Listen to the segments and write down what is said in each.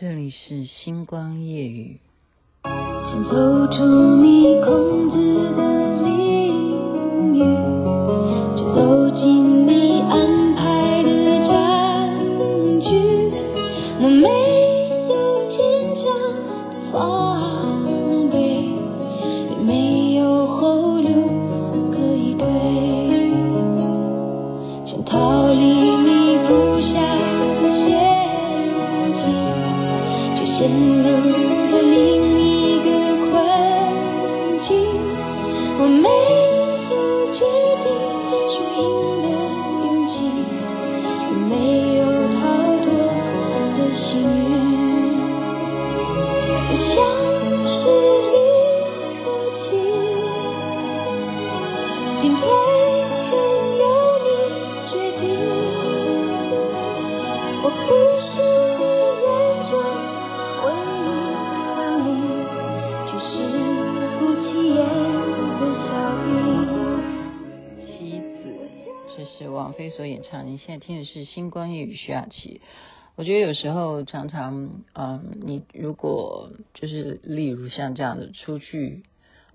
这里是星光夜雨。请走出你控制的我没有决定输赢是王菲所演唱。你现在听的是《星光夜雨》徐雅琪。我觉得有时候常常，嗯，你如果就是例如像这样的出去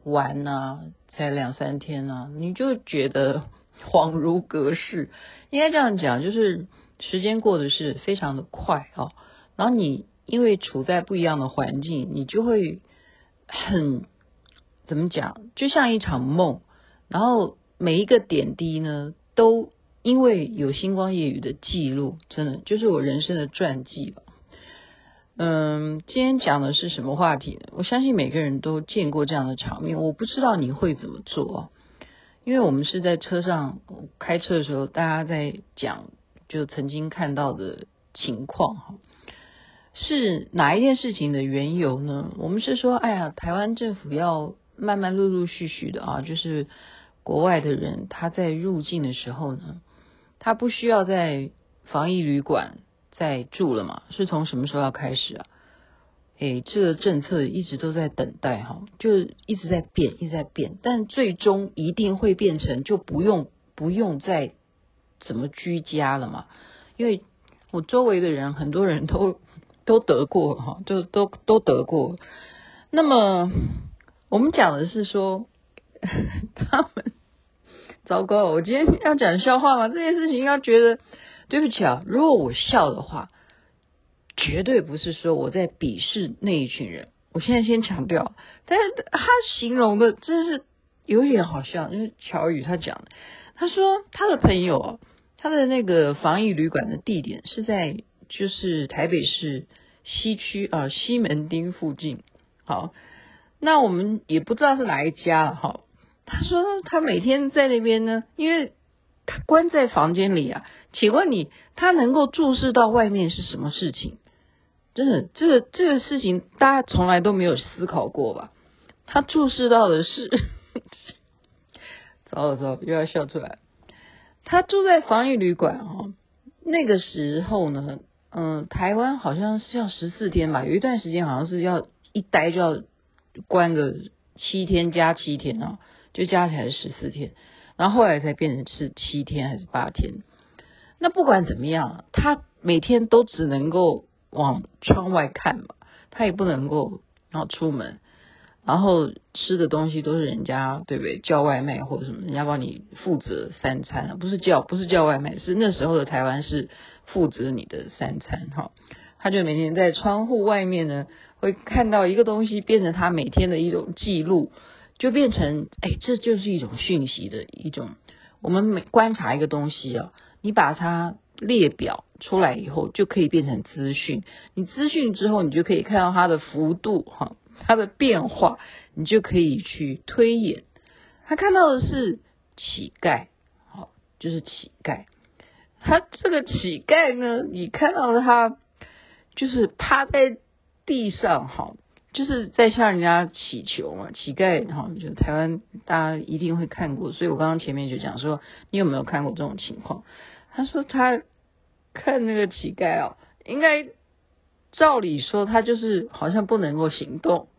玩呐、才两三天啊，你就觉得恍如隔世。应该这样讲，就是时间过得是非常的快哦。然后你因为处在不一样的环境，你就会很。怎么讲？就像一场梦，然后每一个点滴呢，都因为有星光夜雨的记录，真的就是我人生的传记吧。嗯，今天讲的是什么话题？我相信每个人都见过这样的场面，我不知道你会怎么做，因为我们是在车上开车的时候，大家在讲就曾经看到的情况哈。是哪一件事情的缘由呢？我们是说，哎呀，台湾政府要。慢慢陆陆续续的啊，就是国外的人他在入境的时候呢，他不需要在防疫旅馆再住了嘛？是从什么时候要开始啊？诶，这个政策一直都在等待哈，就一直在变，一直在变，但最终一定会变成就不用不用再怎么居家了嘛？因为我周围的人很多人都都得过哈，就都都得过，那么。我们讲的是说，他们糟糕。我今天要讲笑话吗？这件事情要觉得对不起啊。如果我笑的话，绝对不是说我在鄙视那一群人。我现在先强调，但是他形容的真是有点好笑。就是乔宇他讲，他说他的朋友，他的那个防疫旅馆的地点是在就是台北市西区啊西门町附近。好。那我们也不知道是哪一家了哈。他说他每天在那边呢，因为他关在房间里啊。请问你，他能够注视到外面是什么事情？真的，这个这个事情大家从来都没有思考过吧？他注视到的是，糟了糟了，又要笑出来。他住在防疫旅馆哈，那个时候呢，嗯，台湾好像是要十四天吧，有一段时间好像是要一待就要。关个七天加七天啊，就加起来十四天，然后后来才变成是七天还是八天。那不管怎么样，他每天都只能够往窗外看嘛，他也不能够然后出门，然后吃的东西都是人家对不对？叫外卖或者什么，人家帮你负责三餐，不是叫不是叫外卖，是那时候的台湾是负责你的三餐哈。他就每天在窗户外面呢，会看到一个东西，变成他每天的一种记录，就变成哎，这就是一种讯息的一种。我们每观察一个东西啊，你把它列表出来以后，就可以变成资讯。你资讯之后，你就可以看到它的幅度哈，它的变化，你就可以去推演。他看到的是乞丐，好，就是乞丐。他这个乞丐呢，你看到他。就是趴在地上哈，就是在向人家乞求嘛，乞丐哈，就台湾大家一定会看过，所以我刚刚前面就讲说，你有没有看过这种情况？他说他看那个乞丐哦，应该照理说他就是好像不能够行动，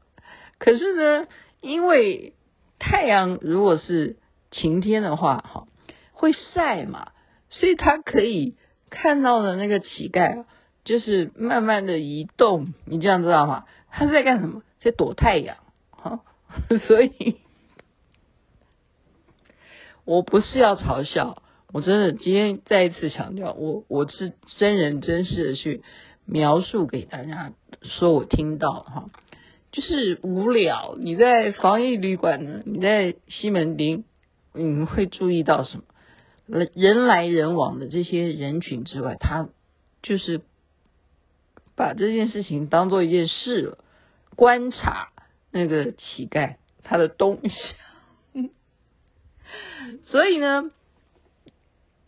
可是呢，因为太阳如果是晴天的话哈，会晒嘛，所以他可以看到的那个乞丐。就是慢慢的移动，你这样知道吗？他是在干什么？在躲太阳，哈，所以我不是要嘲笑，我真的今天再一次强调，我我是真人真事的去描述给大家，说我听到哈，就是无聊。你在防疫旅馆呢，你在西门町，你会注意到什么？人来人往的这些人群之外，他就是把这件事情当做一件事了。观察那个乞丐他的东西，所以呢，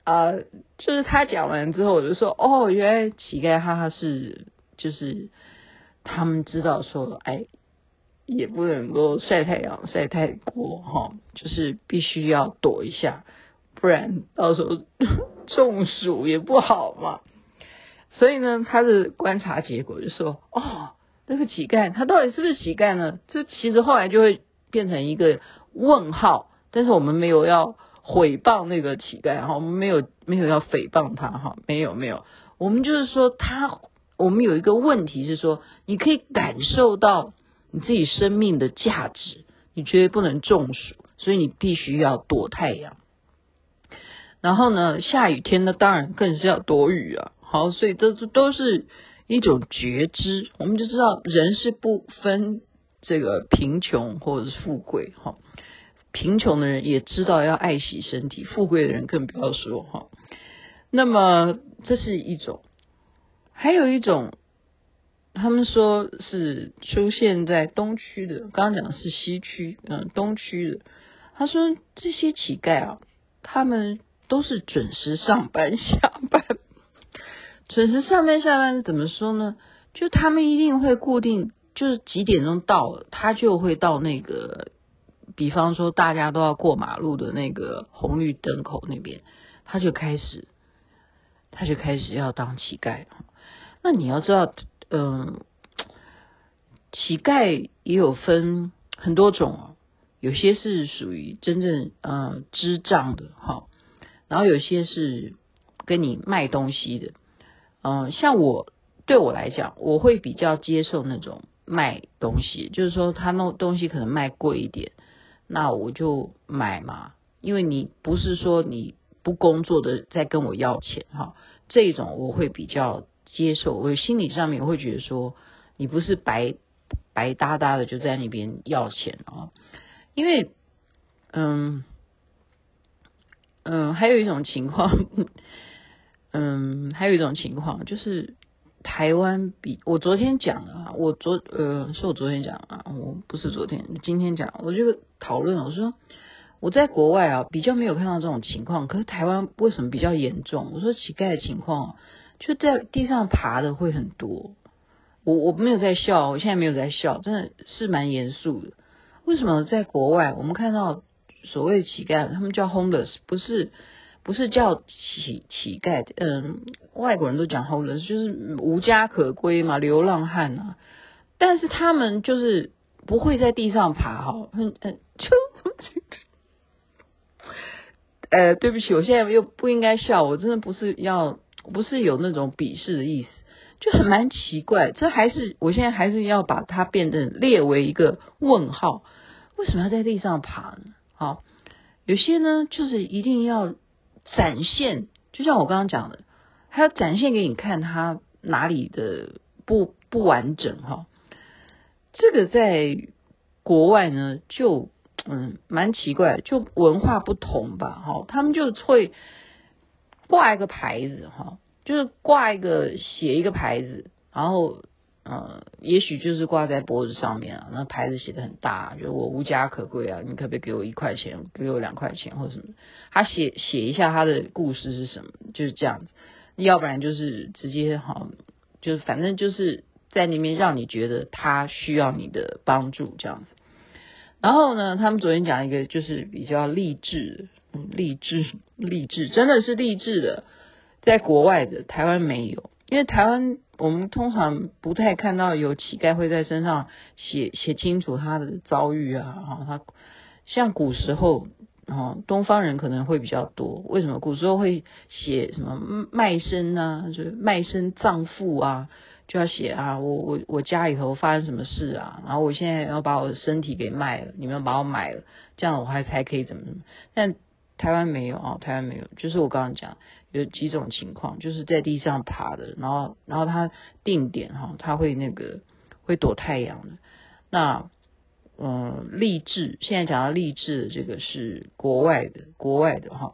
啊、就是他讲完之后，我就说，哦，原来乞丐他是就是他们知道说，哎，也不能够晒太阳晒太过哈，就是必须要躲一下，不然到时候中暑也不好嘛。所以呢，他的观察结果就说，哦。那个乞丐，他到底是不是乞丐呢？这其实后来就会变成一个问号。但是我们没有要诽谤那个乞丐哈，我们没有没有要诽谤他哈，没有没有。我们就是说他，我们有一个问题是说，你可以感受到你自己生命的价值，你绝对不能中暑，所以你必须要躲太阳。然后呢，下雨天呢，当然更是要躲雨啊。好，所以这这都是。一种觉知，我们就知道人是不分这个贫穷或者是富贵哈。贫穷的人也知道要爱惜身体，富贵的人更不要说哈。那么这是一种，还有一种，他们说是出现在东区的，刚刚讲的是西区，嗯，东区的。他说这些乞丐啊，他们都是准时上班下班。准时上班下班是怎么说呢？就他们一定会固定，就是几点钟到，他就会到那个，比方说大家都要过马路的那个红绿灯口那边，他就开始，他就开始要当乞丐。那你要知道，嗯，乞丐也有分很多种哦，有些是属于真正呃支账的哈，然后有些是跟你卖东西的。嗯，像我对我来讲，我会比较接受那种卖东西，就是说他那东西可能卖贵一点，那我就买嘛，因为你不是说你不工作的在跟我要钱哈，这种我会比较接受，我心理上面会觉得说你不是白白搭搭的就在那边要钱啊，因为嗯嗯，还有一种情况。嗯，还有一种情况就是台湾比我昨天讲的啊，我昨呃是我昨天讲啊，我不是昨天，今天讲，我就讨论，我说我在国外啊比较没有看到这种情况，可是台湾为什么比较严重？我说乞丐的情况就在地上爬的会很多，我我没有在笑，我现在没有在笑，真的是蛮严肃的。为什么在国外我们看到所谓乞丐，他们叫 homeless，不是？不是叫乞乞丐，嗯，外国人都讲 homeless，就是无家可归嘛，流浪汉啊。但是他们就是不会在地上爬，哈，嗯嗯，就，呃，对不起，我现在又不应该笑，我真的不是要，不是有那种鄙视的意思，就很蛮奇怪，这还是我现在还是要把它变得列为一个问号，为什么要在地上爬呢？好，有些呢，就是一定要。展现，就像我刚刚讲的，他要展现给你看他哪里的不不完整哈。这个在国外呢，就嗯蛮奇怪，就文化不同吧哈。他们就会挂一个牌子哈，就是挂一个写一个牌子，然后。嗯，也许就是挂在脖子上面啊，那牌子写的很大，就我无家可归啊，你可不可以给我一块钱，给我两块钱或者什么？他写写一下他的故事是什么，就是这样子。要不然就是直接好，就是反正就是在那边让你觉得他需要你的帮助这样子。然后呢，他们昨天讲一个就是比较励志，励志励志，真的是励志的，在国外的台湾没有。因为台湾，我们通常不太看到有乞丐会在身上写写清楚他的遭遇啊，哈，他像古时候哦，东方人可能会比较多。为什么古时候会写什么卖身啊，就是卖身葬父啊，就要写啊，我我我家里头发生什么事啊，然后我现在要把我的身体给卖了，你们把我买了，这样我还才可以怎么怎么。但台湾没有啊，台湾没有，就是我刚刚讲有几种情况，就是在地上爬的，然后然后它定点哈，它会那个会躲太阳的。那嗯，励志现在讲到励志的这个是国外的，国外的哈，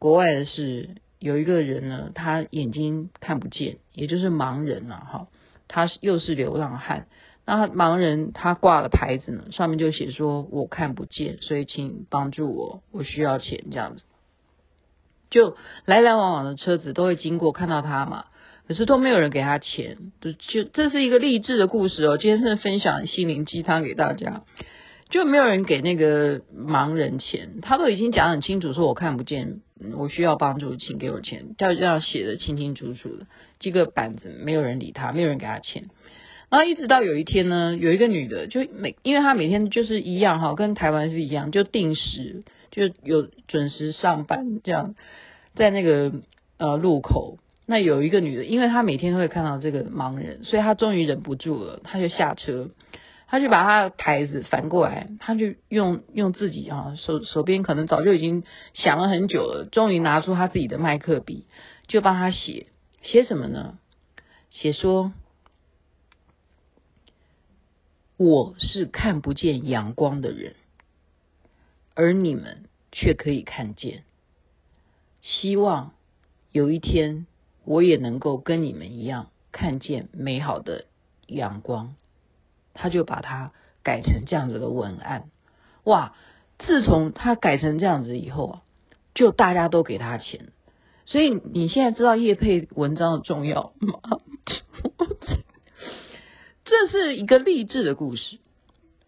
国外的是有一个人呢，他眼睛看不见，也就是盲人了哈，他是又是流浪汉。那盲人他挂了牌子呢，上面就写说我看不见，所以请帮助我，我需要钱这样子。就来来往往的车子都会经过，看到他嘛，可是都没有人给他钱。就就这是一个励志的故事哦。今天是分享心灵鸡汤给大家，就没有人给那个盲人钱，他都已经讲很清楚，说我看不见，我需要帮助，请给我钱，要这样写的清清楚楚的，这个板子没有人理他，没有人给他钱。然后一直到有一天呢，有一个女的就每，因为她每天就是一样哈，跟台湾是一样，就定时就有准时上班这样，在那个呃路口，那有一个女的，因为她每天都会看到这个盲人，所以她终于忍不住了，她就下车，她就把她的台子反过来，她就用用自己啊手手边可能早就已经想了很久了，终于拿出她自己的麦克笔，就帮她写写什么呢？写说。我是看不见阳光的人，而你们却可以看见。希望有一天我也能够跟你们一样看见美好的阳光。他就把它改成这样子的文案。哇！自从他改成这样子以后啊，就大家都给他钱。所以你现在知道叶配文章的重要吗？这是一个励志的故事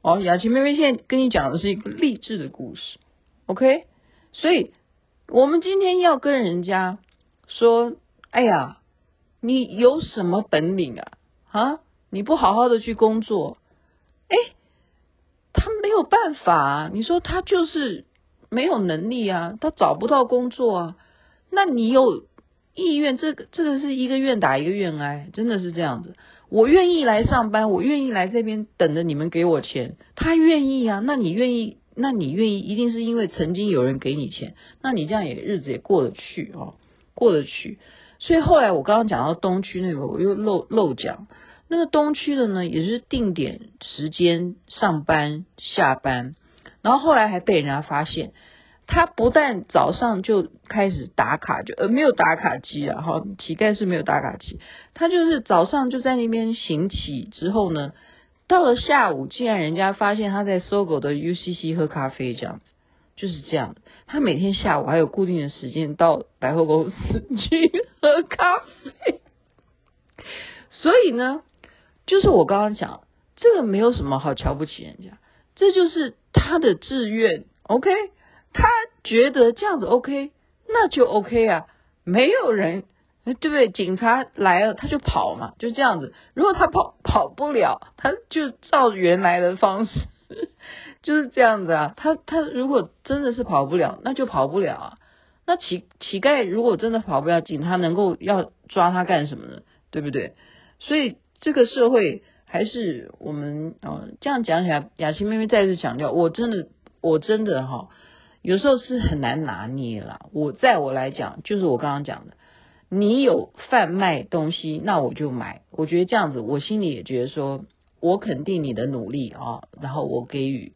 哦，雅琪妹妹现在跟你讲的是一个励志的故事，OK？所以我们今天要跟人家说，哎呀，你有什么本领啊？啊，你不好好的去工作，哎，他没有办法啊，你说他就是没有能力啊，他找不到工作啊，那你有意愿？这个这个是一个愿打一个愿挨，真的是这样子。我愿意来上班，我愿意来这边等着你们给我钱。他愿意啊，那你愿意？那你愿意？一定是因为曾经有人给你钱，那你这样也日子也过得去哦，过得去。所以后来我刚刚讲到东区那个，我又漏漏讲，那个东区的呢，也是定点时间上班下班，然后后来还被人家发现。他不但早上就开始打卡，就呃没有打卡机啊，哈，乞丐是没有打卡机，他就是早上就在那边行乞，之后呢，到了下午，竟然人家发现他在搜狗的 UCC 喝咖啡，这样子，就是这样。他每天下午还有固定的时间到百货公司去喝咖啡，所以呢，就是我刚刚讲，这个没有什么好瞧不起人家，这就是他的志愿，OK。他觉得这样子 OK，那就 OK 啊，没有人，对不对？警察来了，他就跑嘛，就这样子。如果他跑跑不了，他就照原来的方式，就是这样子啊。他他如果真的是跑不了，那就跑不了啊。那乞乞丐如果真的跑不了，警察能够要抓他干什么呢？对不对？所以这个社会还是我们啊、哦，这样讲起来，雅琪妹妹再次强调，我真的，我真的哈。有时候是很难拿捏啦。我在我来讲，就是我刚刚讲的，你有贩卖东西，那我就买。我觉得这样子，我心里也觉得说，我肯定你的努力啊，然后我给予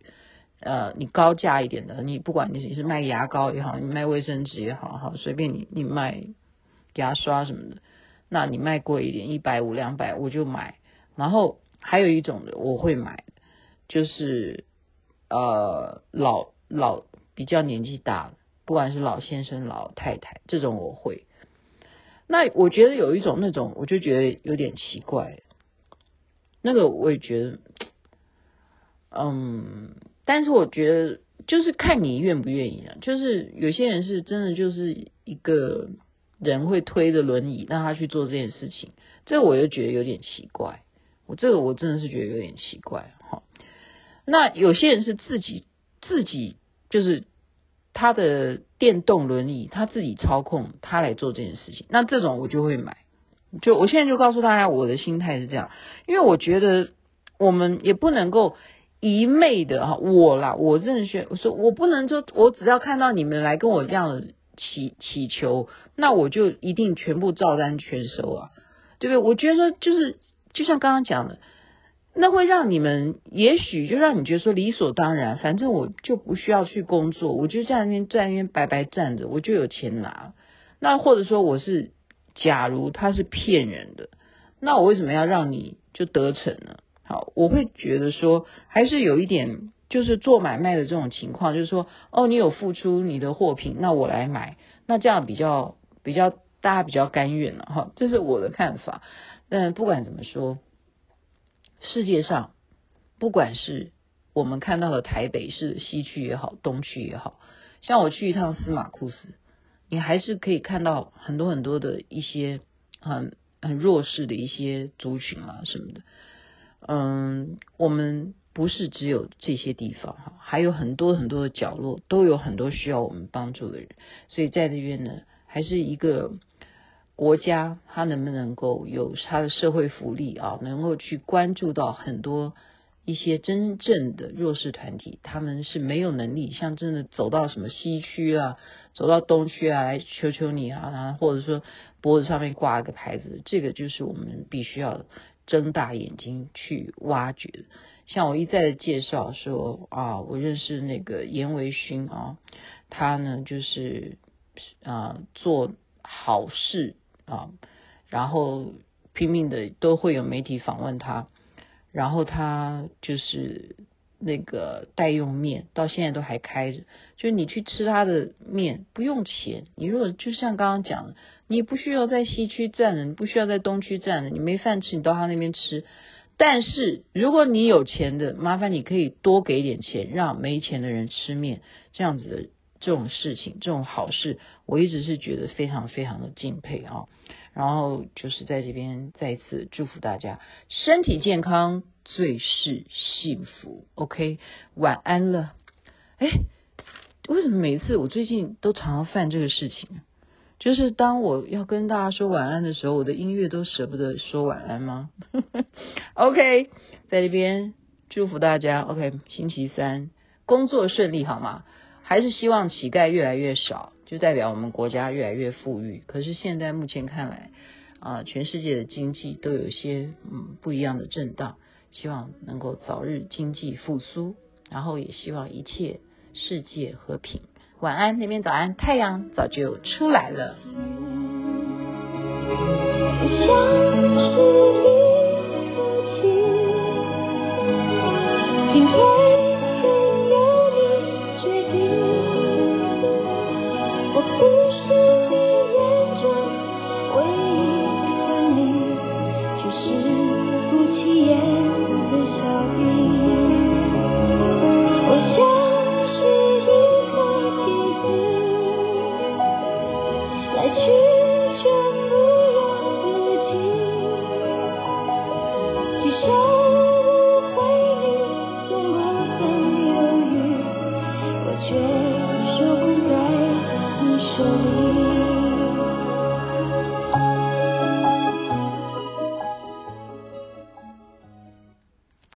呃你高价一点的，你不管你是卖牙膏也好，你卖卫生纸也好，好随便你，你卖牙刷什么的，那你卖贵一点，一百五两百我就买。然后还有一种的我会买，就是呃老老。比较年纪大，不管是老先生、老太太，这种我会。那我觉得有一种那种，我就觉得有点奇怪。那个我也觉得，嗯，但是我觉得就是看你愿不愿意啊。就是有些人是真的就是一个人会推着轮椅让他去做这件事情，这个我就觉得有点奇怪。我这个我真的是觉得有点奇怪哈。那有些人是自己自己。就是他的电动轮椅，他自己操控，他来做这件事情，那这种我就会买。就我现在就告诉大家，我的心态是这样，因为我觉得我们也不能够一昧的哈，我啦，我认选，我说我不能说，我只要看到你们来跟我这样祈祈求，那我就一定全部照单全收啊，对不对？我觉得说就是就像刚刚讲的。那会让你们，也许就让你觉得说理所当然，反正我就不需要去工作，我就在那边在那边白白站着，我就有钱拿。那或者说我是，假如他是骗人的，那我为什么要让你就得逞呢？好，我会觉得说还是有一点，就是做买卖的这种情况，就是说哦，你有付出你的货品，那我来买，那这样比较比较大家比较甘愿了哈，这是我的看法。但不管怎么说。世界上，不管是我们看到的台北市西区也好，东区也好，像我去一趟司马库斯，你还是可以看到很多很多的一些很很弱势的一些族群啊什么的。嗯，我们不是只有这些地方哈，还有很多很多的角落都有很多需要我们帮助的人，所以在这边呢，还是一个。国家它能不能够有它的社会福利啊？能够去关注到很多一些真正的弱势团体，他们是没有能力，像真的走到什么西区啊，走到东区啊来求求你啊，或者说脖子上面挂个牌子，这个就是我们必须要睁大眼睛去挖掘的。像我一再的介绍说啊，我认识那个严维勋啊，他呢就是啊做好事。啊，然后拼命的都会有媒体访问他，然后他就是那个代用面，到现在都还开着。就是你去吃他的面不用钱，你如果就像刚刚讲的，你不需要在西区站的，你不需要在东区站的，你没饭吃，你到他那边吃。但是如果你有钱的，麻烦你可以多给点钱，让没钱的人吃面，这样子的。这种事情，这种好事，我一直是觉得非常非常的敬佩啊。然后就是在这边再一次祝福大家身体健康，最是幸福。OK，晚安了。哎，为什么每次我最近都常常犯这个事情？就是当我要跟大家说晚安的时候，我的音乐都舍不得说晚安吗？OK，在这边祝福大家。OK，星期三工作顺利，好吗？还是希望乞丐越来越少，就代表我们国家越来越富裕。可是现在目前看来，啊，全世界的经济都有些嗯不一样的震荡。希望能够早日经济复苏，然后也希望一切世界和平。晚安，那边早安，太阳早就出来了。